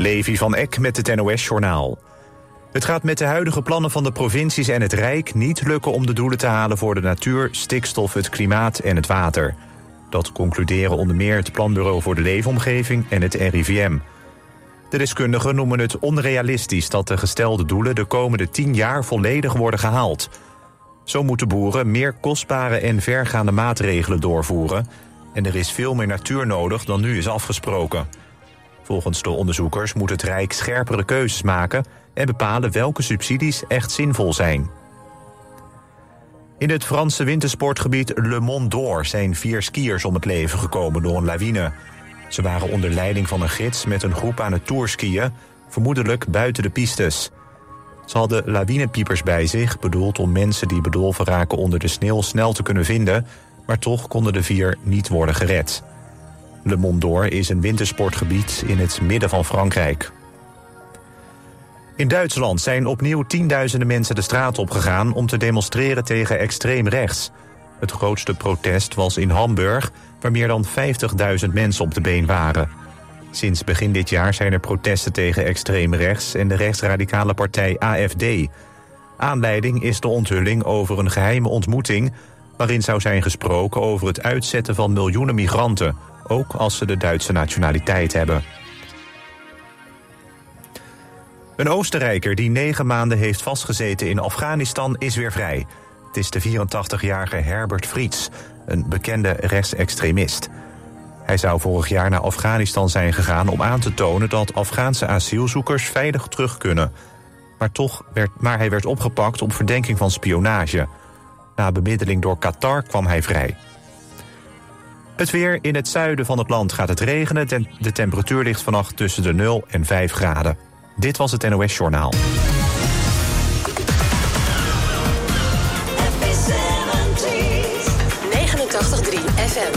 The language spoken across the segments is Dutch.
Levi van Eck met het NOS-journaal. Het gaat met de huidige plannen van de provincies en het Rijk niet lukken om de doelen te halen voor de natuur, stikstof, het klimaat en het water. Dat concluderen onder meer het Planbureau voor de Leefomgeving en het RIVM. De deskundigen noemen het onrealistisch dat de gestelde doelen de komende tien jaar volledig worden gehaald. Zo moeten boeren meer kostbare en vergaande maatregelen doorvoeren. En er is veel meer natuur nodig dan nu is afgesproken. Volgens de onderzoekers moet het Rijk scherpere keuzes maken en bepalen welke subsidies echt zinvol zijn. In het Franse wintersportgebied Le Mont d'Or zijn vier skiers om het leven gekomen door een lawine. Ze waren onder leiding van een gids met een groep aan het tourskiën, vermoedelijk buiten de pistes. Ze hadden lawinepiepers bij zich, bedoeld om mensen die bedolven raken onder de sneeuw snel te kunnen vinden, maar toch konden de vier niet worden gered. Le Mont d'Or is een wintersportgebied in het midden van Frankrijk. In Duitsland zijn opnieuw tienduizenden mensen de straat opgegaan... om te demonstreren tegen extreem rechts. Het grootste protest was in Hamburg... waar meer dan 50.000 mensen op de been waren. Sinds begin dit jaar zijn er protesten tegen extreem rechts... en de rechtsradicale partij AFD. Aanleiding is de onthulling over een geheime ontmoeting... waarin zou zijn gesproken over het uitzetten van miljoenen migranten... ook als ze de Duitse nationaliteit hebben. Een Oostenrijker die negen maanden heeft vastgezeten in Afghanistan is weer vrij. Het is de 84-jarige Herbert Friets, een bekende rechtsextremist. Hij zou vorig jaar naar Afghanistan zijn gegaan om aan te tonen dat Afghaanse asielzoekers veilig terug kunnen. Maar, toch werd, maar hij werd opgepakt op verdenking van spionage. Na bemiddeling door Qatar kwam hij vrij. Het weer in het zuiden van het land gaat het regenen. De temperatuur ligt vannacht tussen de 0 en 5 graden. Dit was het NOS Journaal. FM.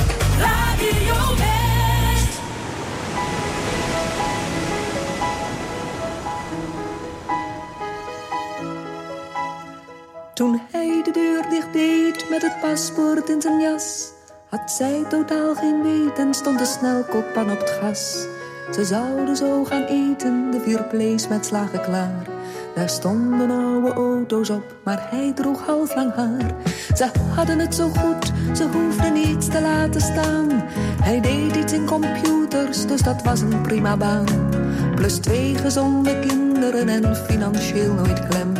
Toen hij de deur dicht deed met het paspoort in zijn jas, had zij totaal geen weet en stond de snelkookpan op het gas. Ze zouden zo gaan eten, de vier met slagen klaar. Daar stonden oude auto's op, maar hij droeg half lang haar. Ze hadden het zo goed, ze hoefden niets te laten staan. Hij deed iets in computers, dus dat was een prima baan. Plus twee gezonde kinderen en financieel nooit klem.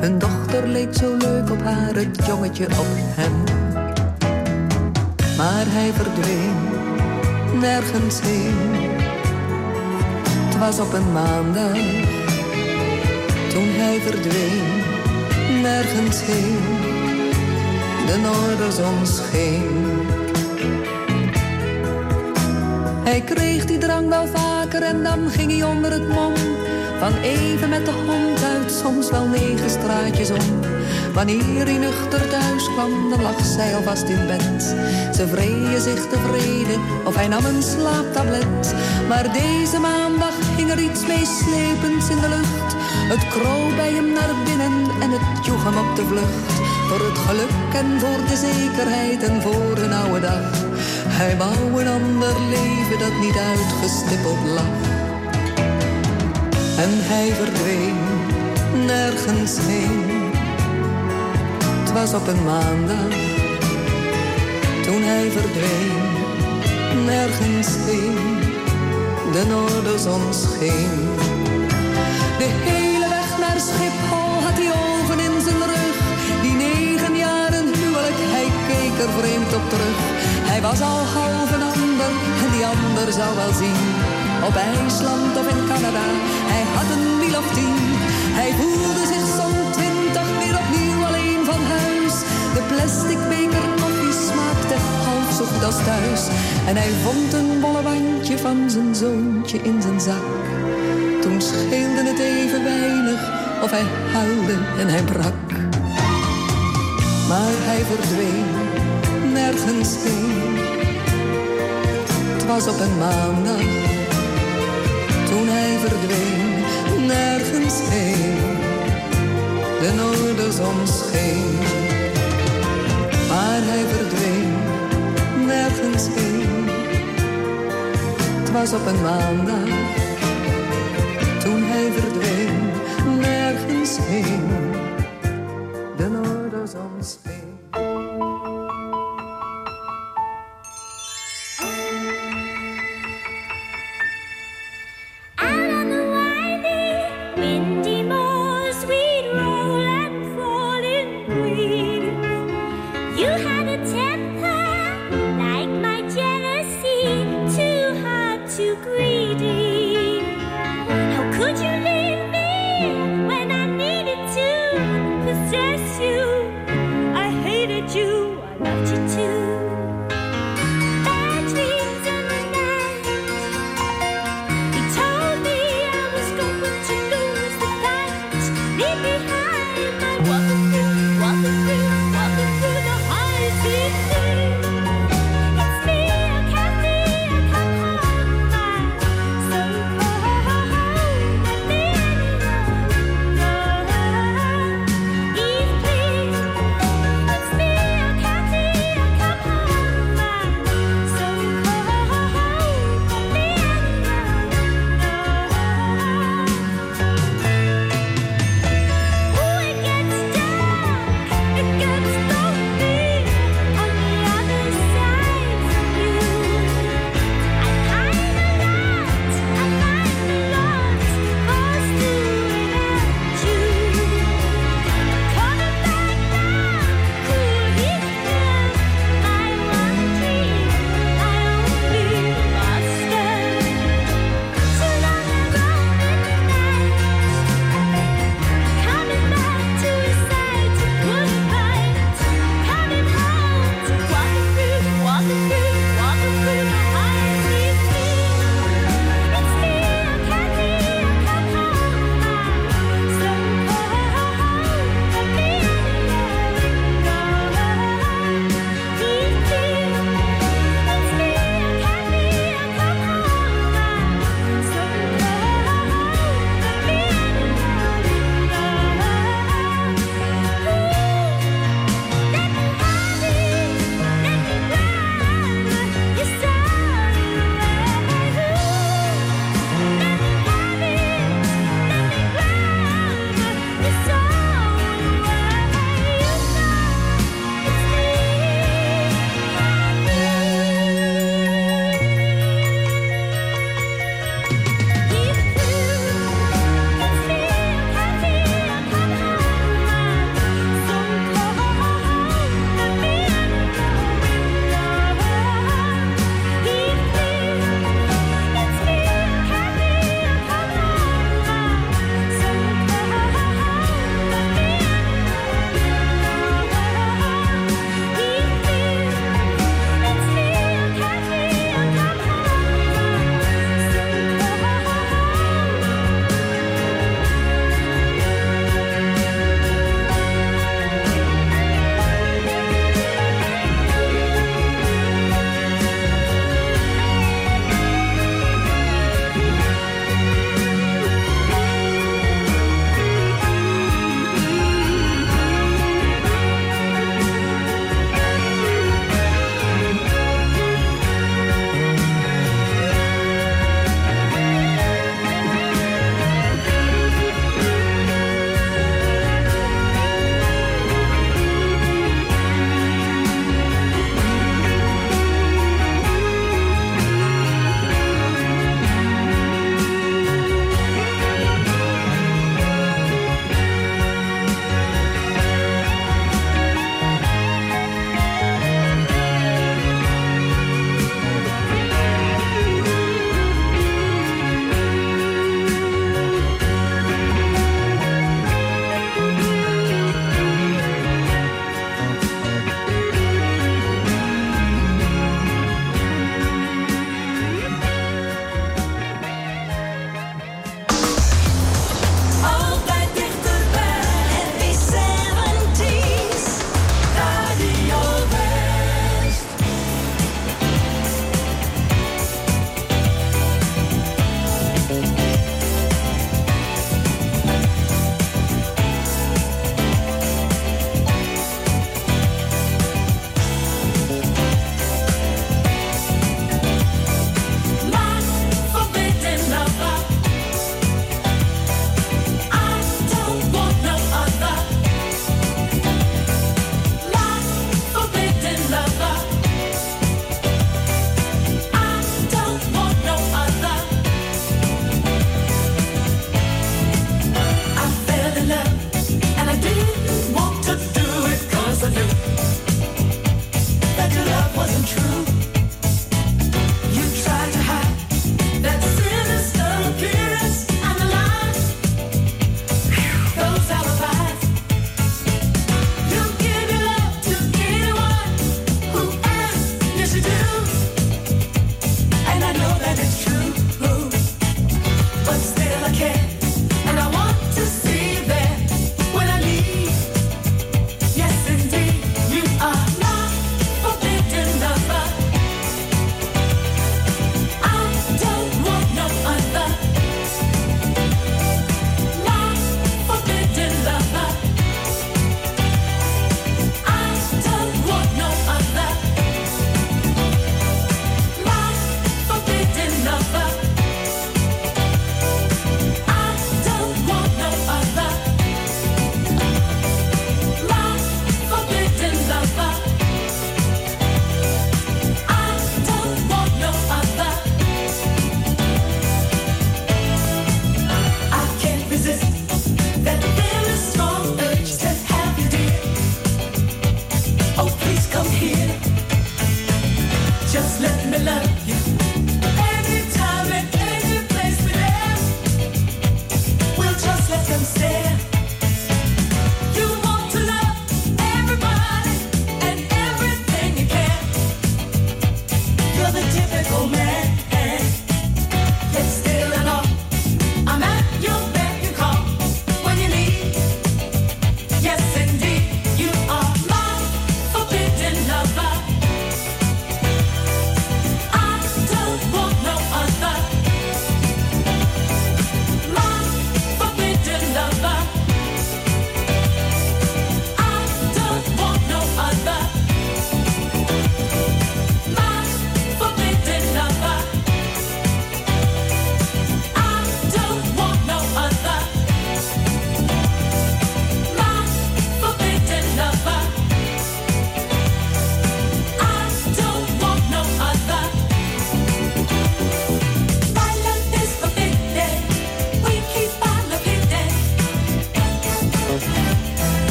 Hun dochter leek zo leuk op haar, het jongetje op hem. Maar hij verdween, nergens heen het was op een maandag, toen hij verdween, nergens heen, de noorderzon scheen. Hij kreeg die drang wel vaker en dan ging hij onder het mom. Van even met de hond uit, soms wel negen straatjes om. Wanneer hij nuchter thuis kwam, dan lag zij alvast in bed. Ze vreden zich tevreden, of hij nam een slaaptablet. Maar deze maandag hing er iets meeslepends in de lucht. Het kroop bij hem naar binnen en het joeg hem op de vlucht. Voor het geluk en voor de zekerheid en voor een oude dag. Hij wou een ander leven dat niet uitgestippeld lag. En hij verdween nergens heen was op een maandag. Toen hij verdween, nergens heen, de noorderzon scheen. De hele weg naar Schiphol had hij ogen in zijn rug. Die negen jaren huwelijk, hij keek er vreemd op terug. Hij was al half een ander en die ander zou wel zien. Op IJsland of in Canada, hij had een wiel of tien. Hij voelde zich De plastic beker koffie smaakte half zo thuis. En hij vond een bolle wandje van zijn zoontje in zijn zak. Toen scheelde het even weinig of hij huilde en hij brak. Maar hij verdween nergens heen. Het was op een maandag toen hij verdween nergens heen. De noorderzon scheen, maar hij verdween nergens heen. Het was op een maandag, toen hij verdween nergens heen.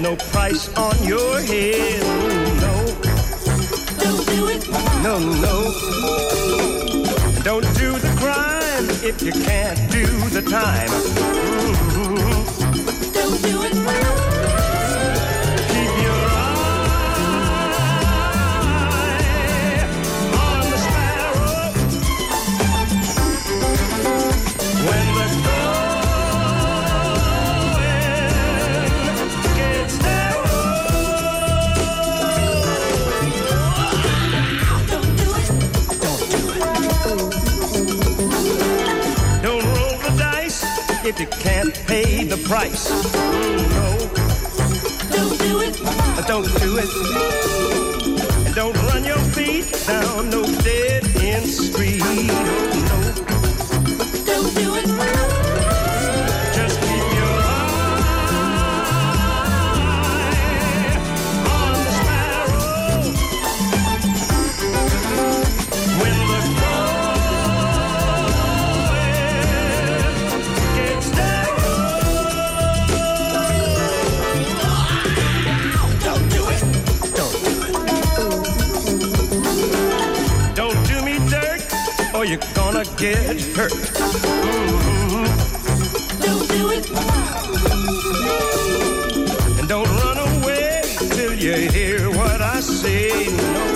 no price on your head. No. Don't do it. No, no. Don't do the crime if you can't do the time. Don't do it. You can't pay the price. No. Don't do it. Uh, don't do it. And don't run your feet down no dead end street. No. Don't do it. gonna get hurt. Don't do it. And don't run away till you hear what I say. No.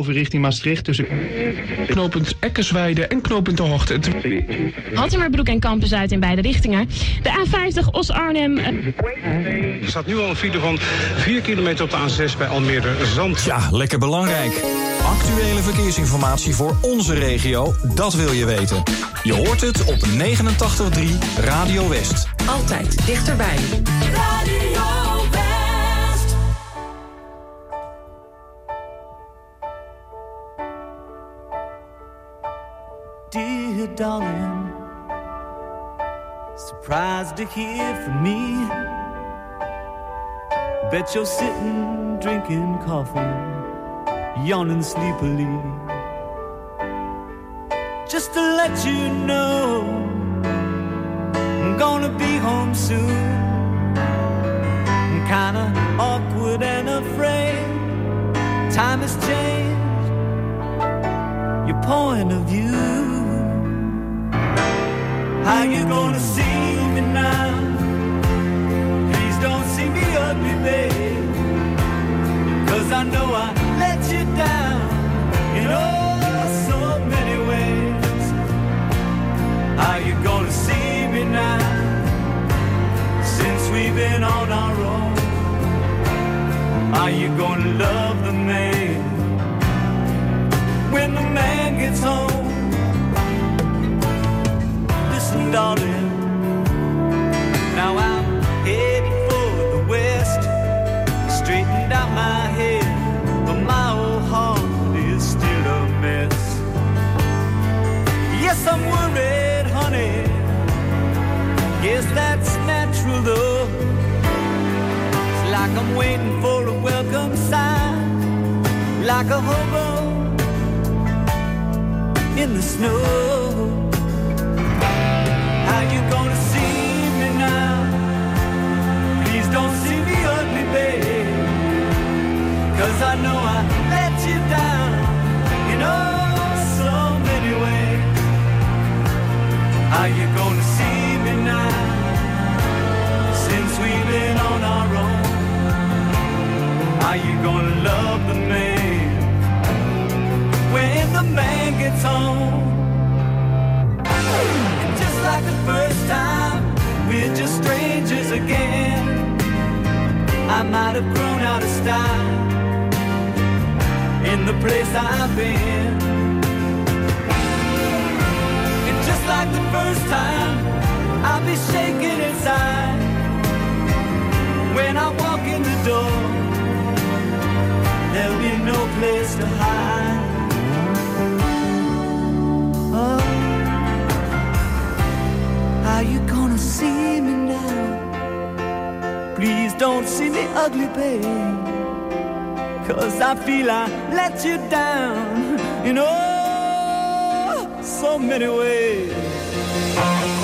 Eindhoven richting Maastricht tussen knooppunt Eckersweide en knooppunt De Hoogte. Hattemerbroek en Campus uit in beide richtingen. De A50 Os-Arnhem. Er staat nu al een file van 4 kilometer op de A6 bij Almere Zand. Ja, lekker belangrijk. Actuele verkeersinformatie voor onze regio, dat wil je weten. Je hoort het op 89.3 Radio West. Altijd dichterbij. Radio to hear from me. Bet you're sitting drinking coffee, yawning sleepily. Just to let you know, I'm gonna be home soon. I'm kinda awkward and afraid. Time has changed your point of view. How you gonna see me now? Please don't see me I know I let you down in oh so many ways. How you gonna see me now? Since we've been on our own. Are you gonna love the man when the man gets home? Listen, darling. Now I'm headed for the west. Straightened out my head, but my old heart is still a mess. Yes, I'm worried, honey. Guess that's natural, though. It's like I'm waiting for a welcome sign, like a hobo in the snow. Cause I know I let you down oh so many ways. How you gonna see me now? Since we've been on our own. How you gonna love the man when the man gets home? And just like the first time, we're just strangers again. I might have grown out of style in the place I've been. And just like the first time, I'll be shaking inside when I walk in the door. There'll be no place to hide. See me ugly, babe. Cause I feel I let you down in oh so many ways.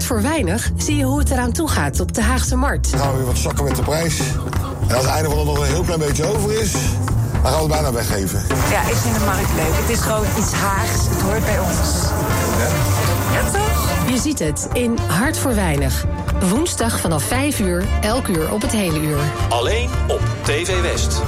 In Hart voor Weinig zie je hoe het eraan toe gaat op de Haagse Markt. Dan gaan we weer wat zakken met de prijs. En als het einde van de nog een heel klein beetje over is, dan gaan we het bijna weggeven. Ja, ik vind de markt leuk. Het is gewoon iets Haags. Het hoort bij ons. Ja, toch? Je ziet het in Hart voor Weinig. Woensdag vanaf 5 uur, elk uur op het hele uur. Alleen op TV West.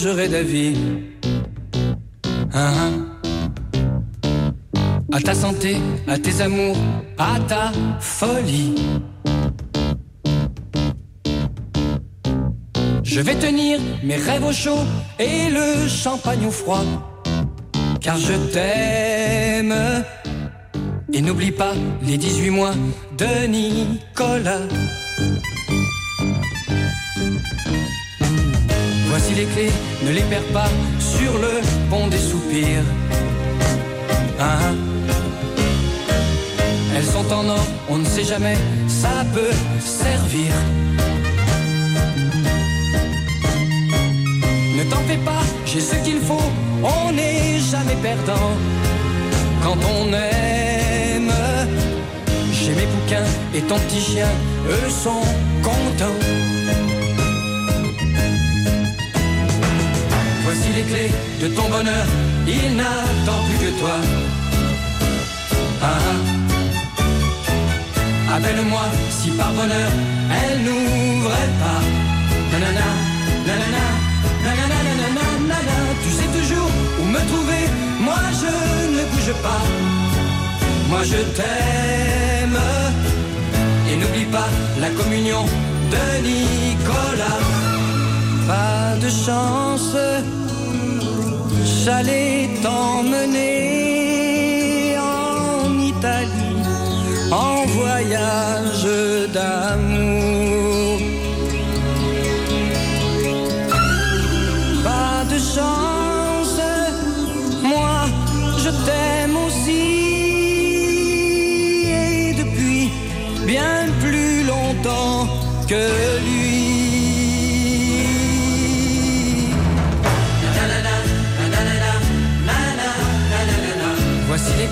Changerais d'avis. Hein, hein. À ta santé, à tes amours, à ta folie. Je vais tenir mes rêves au chaud et le champagne au froid. Car je t'aime. Et n'oublie pas les 18 mois de Nicolas. Voici les clés, ne les perds pas sur le pont des soupirs. Hein Elles sont en or, on ne sait jamais, ça peut servir. Ne t'en fais pas, j'ai ce qu'il faut, on n'est jamais perdant. Quand on aime, j'ai mes bouquins et ton petit chien, eux sont contents. Les clés de ton bonheur, il n'attend plus que toi. Ah, ah. Appelle-moi si par bonheur elle n'ouvrait pas. Tu sais toujours où me trouver, moi je ne bouge pas. Moi je t'aime. Et n'oublie pas la communion de Nicolas. Pas de chance, j'allais t'emmener en Italie en voyage d'amour. Pas de chance, moi je t'aime aussi. Et depuis bien plus longtemps que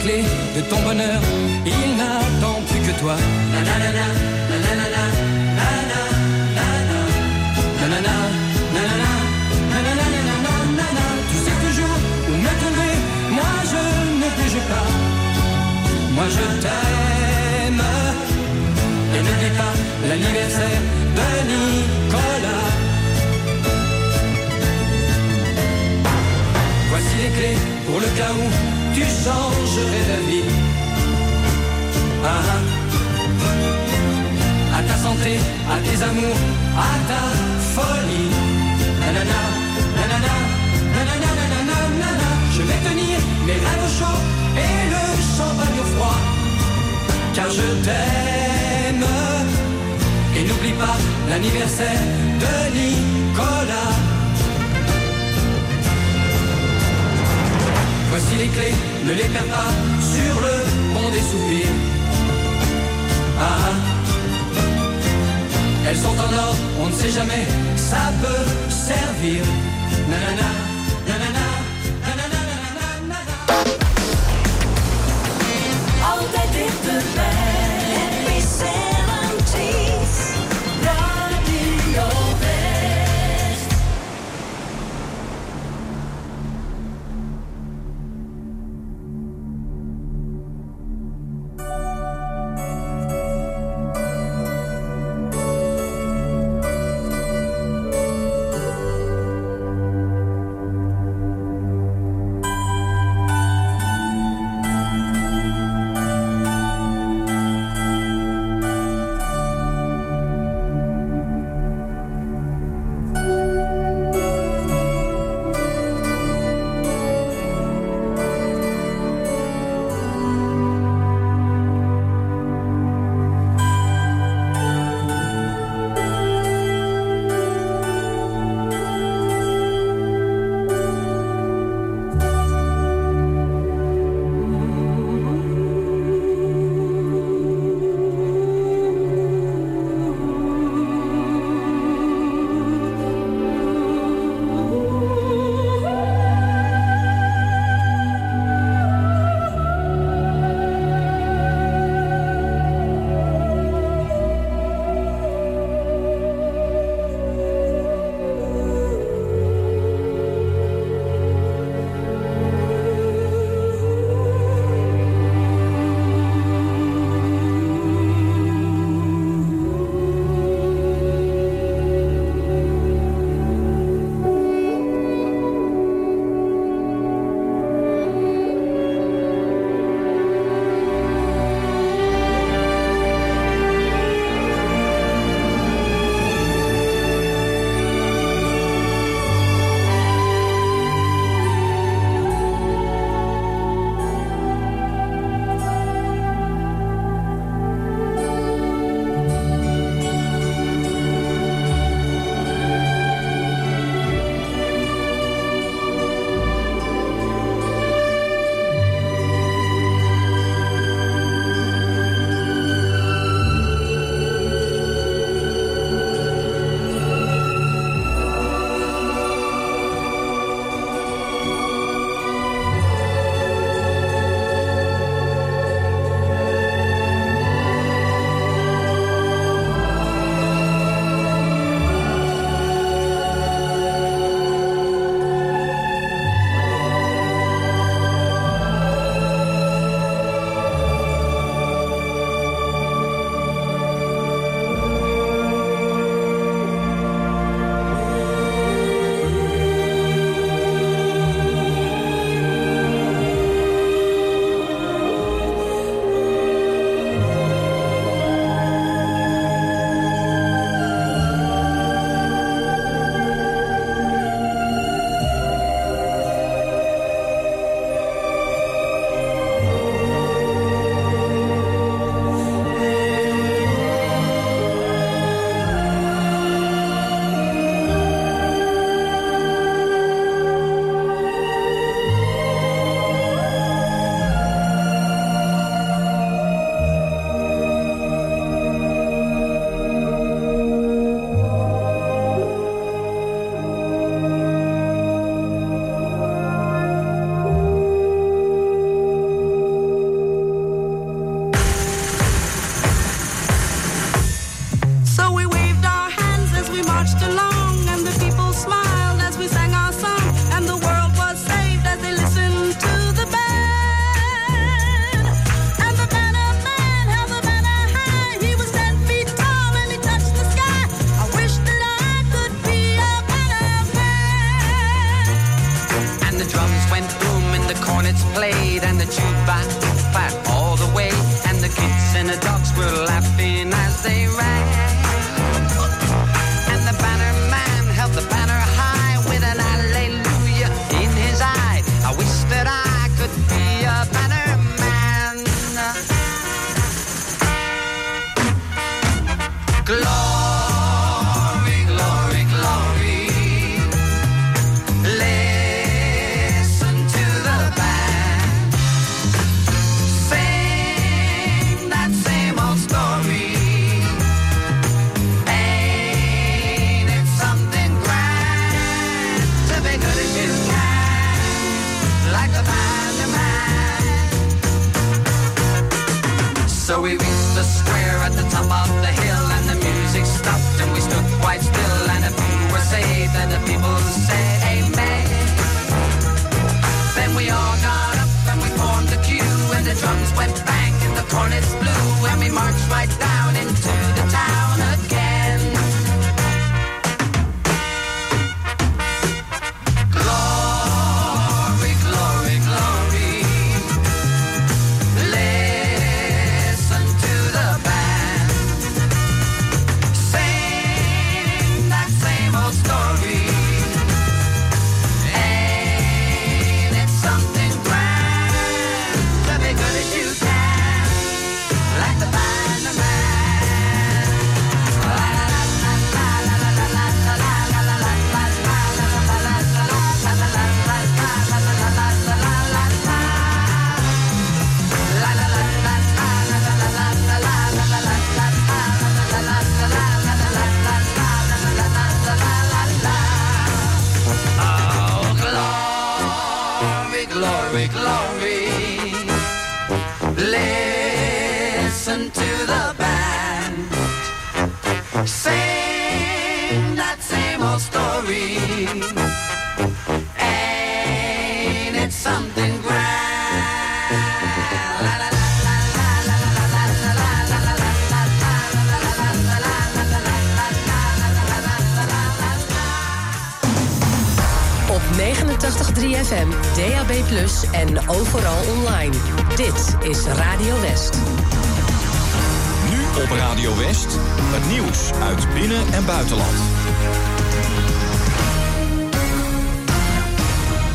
de ton bonheur. Il n'attend plus que toi. Nanana, nanana, nanana, nanana, nanana, Tu sais toujours où me. Moi je ne bouge pas. Moi je t'aime. Et n'oublie pas l'anniversaire de Nicolas. Voici les clés pour le cas où tu changerais d'avis. Ah, ah. À ta santé, à tes amours, à ta folie. Nanana, nanana, nanana, nanana. Je vais tenir mes rêves au chaud et le champagne au froid. Car je t'aime. Et n'oublie pas l'anniversaire ne les perds pas sur le pont des soupirs. Ah, ah. Elles sont en or, on ne sait jamais, ça peut servir. Nanana, nanana, nanana, nanana, Altijd